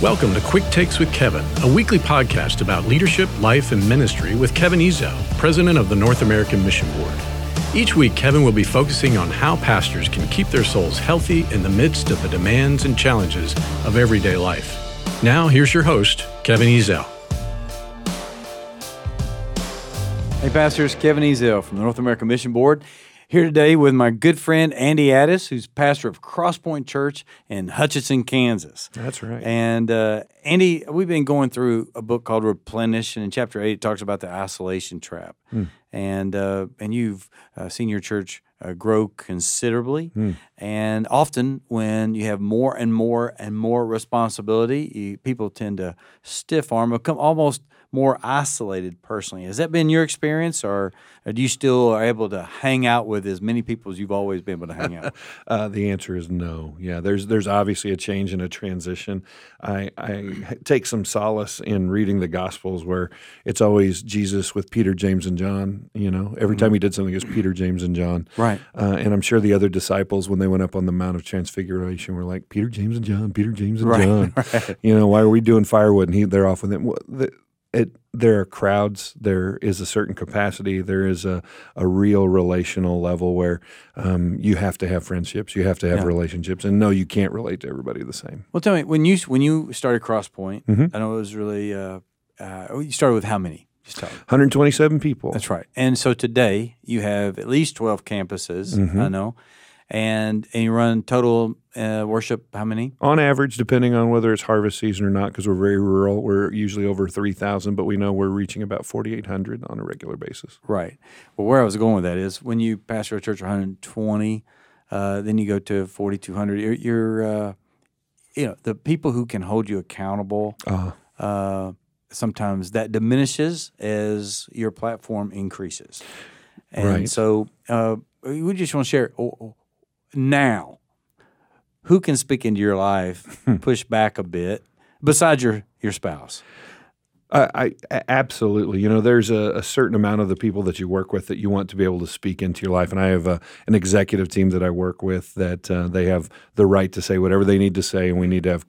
Welcome to Quick Takes with Kevin, a weekly podcast about leadership, life, and ministry with Kevin Ezell, President of the North American Mission Board. Each week, Kevin will be focusing on how pastors can keep their souls healthy in the midst of the demands and challenges of everyday life. Now, here's your host, Kevin Ezell. Hey, pastors, Kevin Ezell from the North American Mission Board. Here today with my good friend Andy Addis, who's pastor of Crosspoint Church in Hutchinson, Kansas. That's right. And uh, Andy, we've been going through a book called Replenish, and in chapter eight, it talks about the isolation trap. Hmm. And uh, and you've uh, seen your church uh, grow considerably, Hmm. and often when you have more and more and more responsibility, you, people tend to stiff arm, become almost more isolated personally. Has that been your experience, or, or do you still are able to hang out with as many people as you've always been able to hang out? with? Uh, the answer is no. Yeah, there's there's obviously a change and a transition. I, I take some solace in reading the Gospels where it's always Jesus with Peter, James, and John. You know, every time he did something, it was Peter, James, and John. Right. Uh, and I'm sure the other disciples, when they went up on the Mount of Transfiguration, were like Peter, James, and John. Peter, James, and Right, John. You know, why are we doing firewood? And he, they're off with it. Well, the- it there are crowds there is a certain capacity there is a, a real relational level where um, you have to have friendships you have to have Yeah. relationships and no you can't relate to everybody the same Well, tell me when you when you started Crosspoint, Mhm. I know it was really. Uh, uh, you started with how many? Just tell me. 127 people That's right. And so today you have at least twelve campuses. Mm-hmm. I know, and and you run total uh, worship. How many? on average depending on whether it's harvest season or not because we're very rural we're usually over 3000 but we know we're reaching about 4800 on a regular basis Right. Well, where I was going with that is when you pastor a church of 120, uh, then you go to 4,200. You're, you're uh, you know, the people who can hold you accountable. uh, uh, sometimes that diminishes as your platform increases. And Right. so uh, we just want to share oh, now who can speak into your life, Hmm. push back a bit, besides your, your spouse. I, absolutely. You know, there's a, a certain amount of the people that you work with that you want to be able to speak into your life, and I have a, an executive team that I work with that uh, they have the right to say whatever they need to say, and we need to have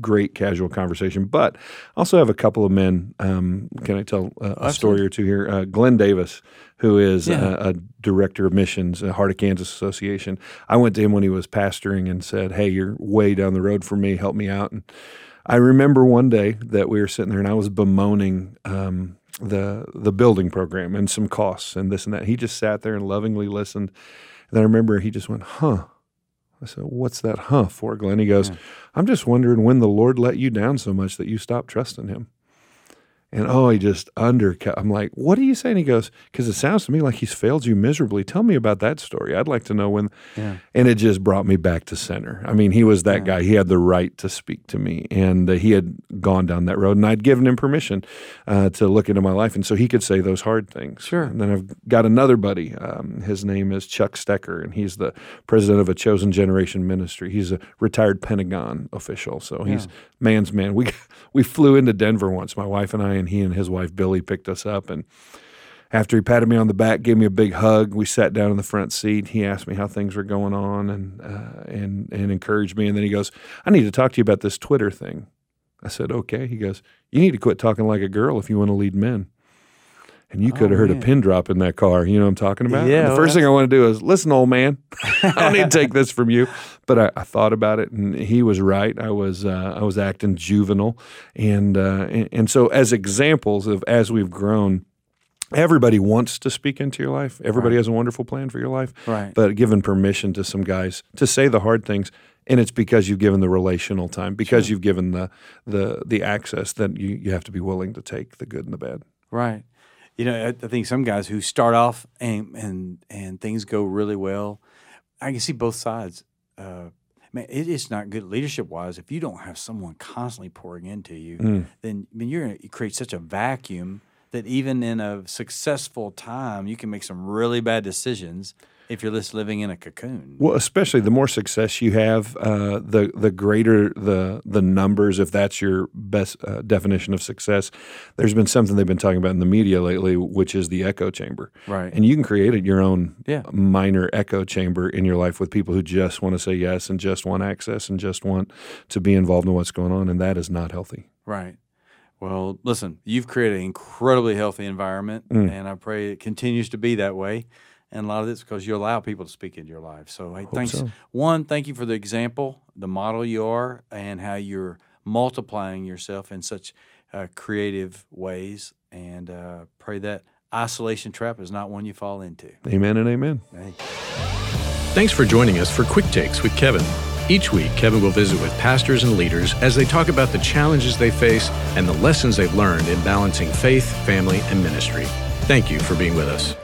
great casual conversation. But I also have a couple of men. Um, can I tell uh, a story or two here? Uh, Glenn Davis, who is Yeah. a, a director of missions, at Heart of Kansas Association. I went to him when he was pastoring and said, "Hey, you're way down the road for me. Help me out." And I remember one day that we were sitting there and I was bemoaning um, the the building program and some costs and this and that. He just sat there and lovingly listened. And I remember he just went, "Huh." I said, "What's that huh for, Glenn?" He goes, "I'm just wondering when the Lord let you down so much that you stopped trusting Him." And oh, he just undercut. I'm like, "What are you saying?" He goes, "Because it sounds to me like He's failed you miserably. Tell me about that story. I'd like to know when." Yeah. and it just brought me back to center. I mean, he was that guy. He had the right to speak to me, and uh, he had gone down that road, and I'd given him permission uh, to look into my life, and so he could say those hard things. Sure. And then I've got another buddy. Um, his name is Chuck Stecker, and he's the president of a Chosen Generation Ministry. He's a retired Pentagon official, so he's man's man. We we flew into Denver once, my wife and I, and he and his wife Billy picked us up, and after he patted me on the back, gave me a big hug, we sat down in the front seat. He asked me how things were going on and uh, and and encouraged me. And then he goes, "I need to talk to you about this Twitter thing." I said, "Okay." He goes, "You need to quit talking like a girl if you want to lead men." And you could have heard man. a pin drop in that car. You know what I'm talking about? Yeah, And the well, first thing I want to do is listen, old man. I don't need to take this from you. But I, I thought about it, and he was right. I was uh, I was acting juvenile, and, uh, and and so as examples of as we've grown, everybody wants to speak into your life. Everybody has a wonderful plan for your life. Right. But given permission to some guys to say the hard things, and it's because you've given the relational time, because you've given the the the access that you, you have to be willing to take the good and the bad. Right. You know, I, I think some guys who start off and and and things go really well, I can see both sides. Uh, man, it is not good leadership wise if you don't have someone constantly pouring into you. Mm. Then I mean, you're going to create such a vacuum that even in a successful time, you can make some really bad decisions if you're just living in a cocoon. Well, especially the more success you have, uh, the the greater the the numbers. If that's your best uh, definition of success, there's been something they've been talking about in the media lately, which is the echo chamber. Right. And you can create your own Yeah. minor echo chamber in your life with people who just want to say yes and just want access and just want to be involved in what's going on, and that is not healthy. Right. Well, listen, you've created an incredibly healthy environment, Mm. and I pray it continues to be that way. And a lot of it's because you allow people to speak into your life. So, hey, thanks. so. One, thank you for the example, the model you are, and how you're multiplying yourself in such uh, creative ways. And uh, pray that isolation trap is not one you fall into. Amen and amen. Hey. Thanks for joining us for Quick Takes with Kevin. Each week, Kevin will visit with pastors and leaders as they talk about the challenges they face and the lessons they've learned in balancing faith, family, and ministry. Thank you for being with us.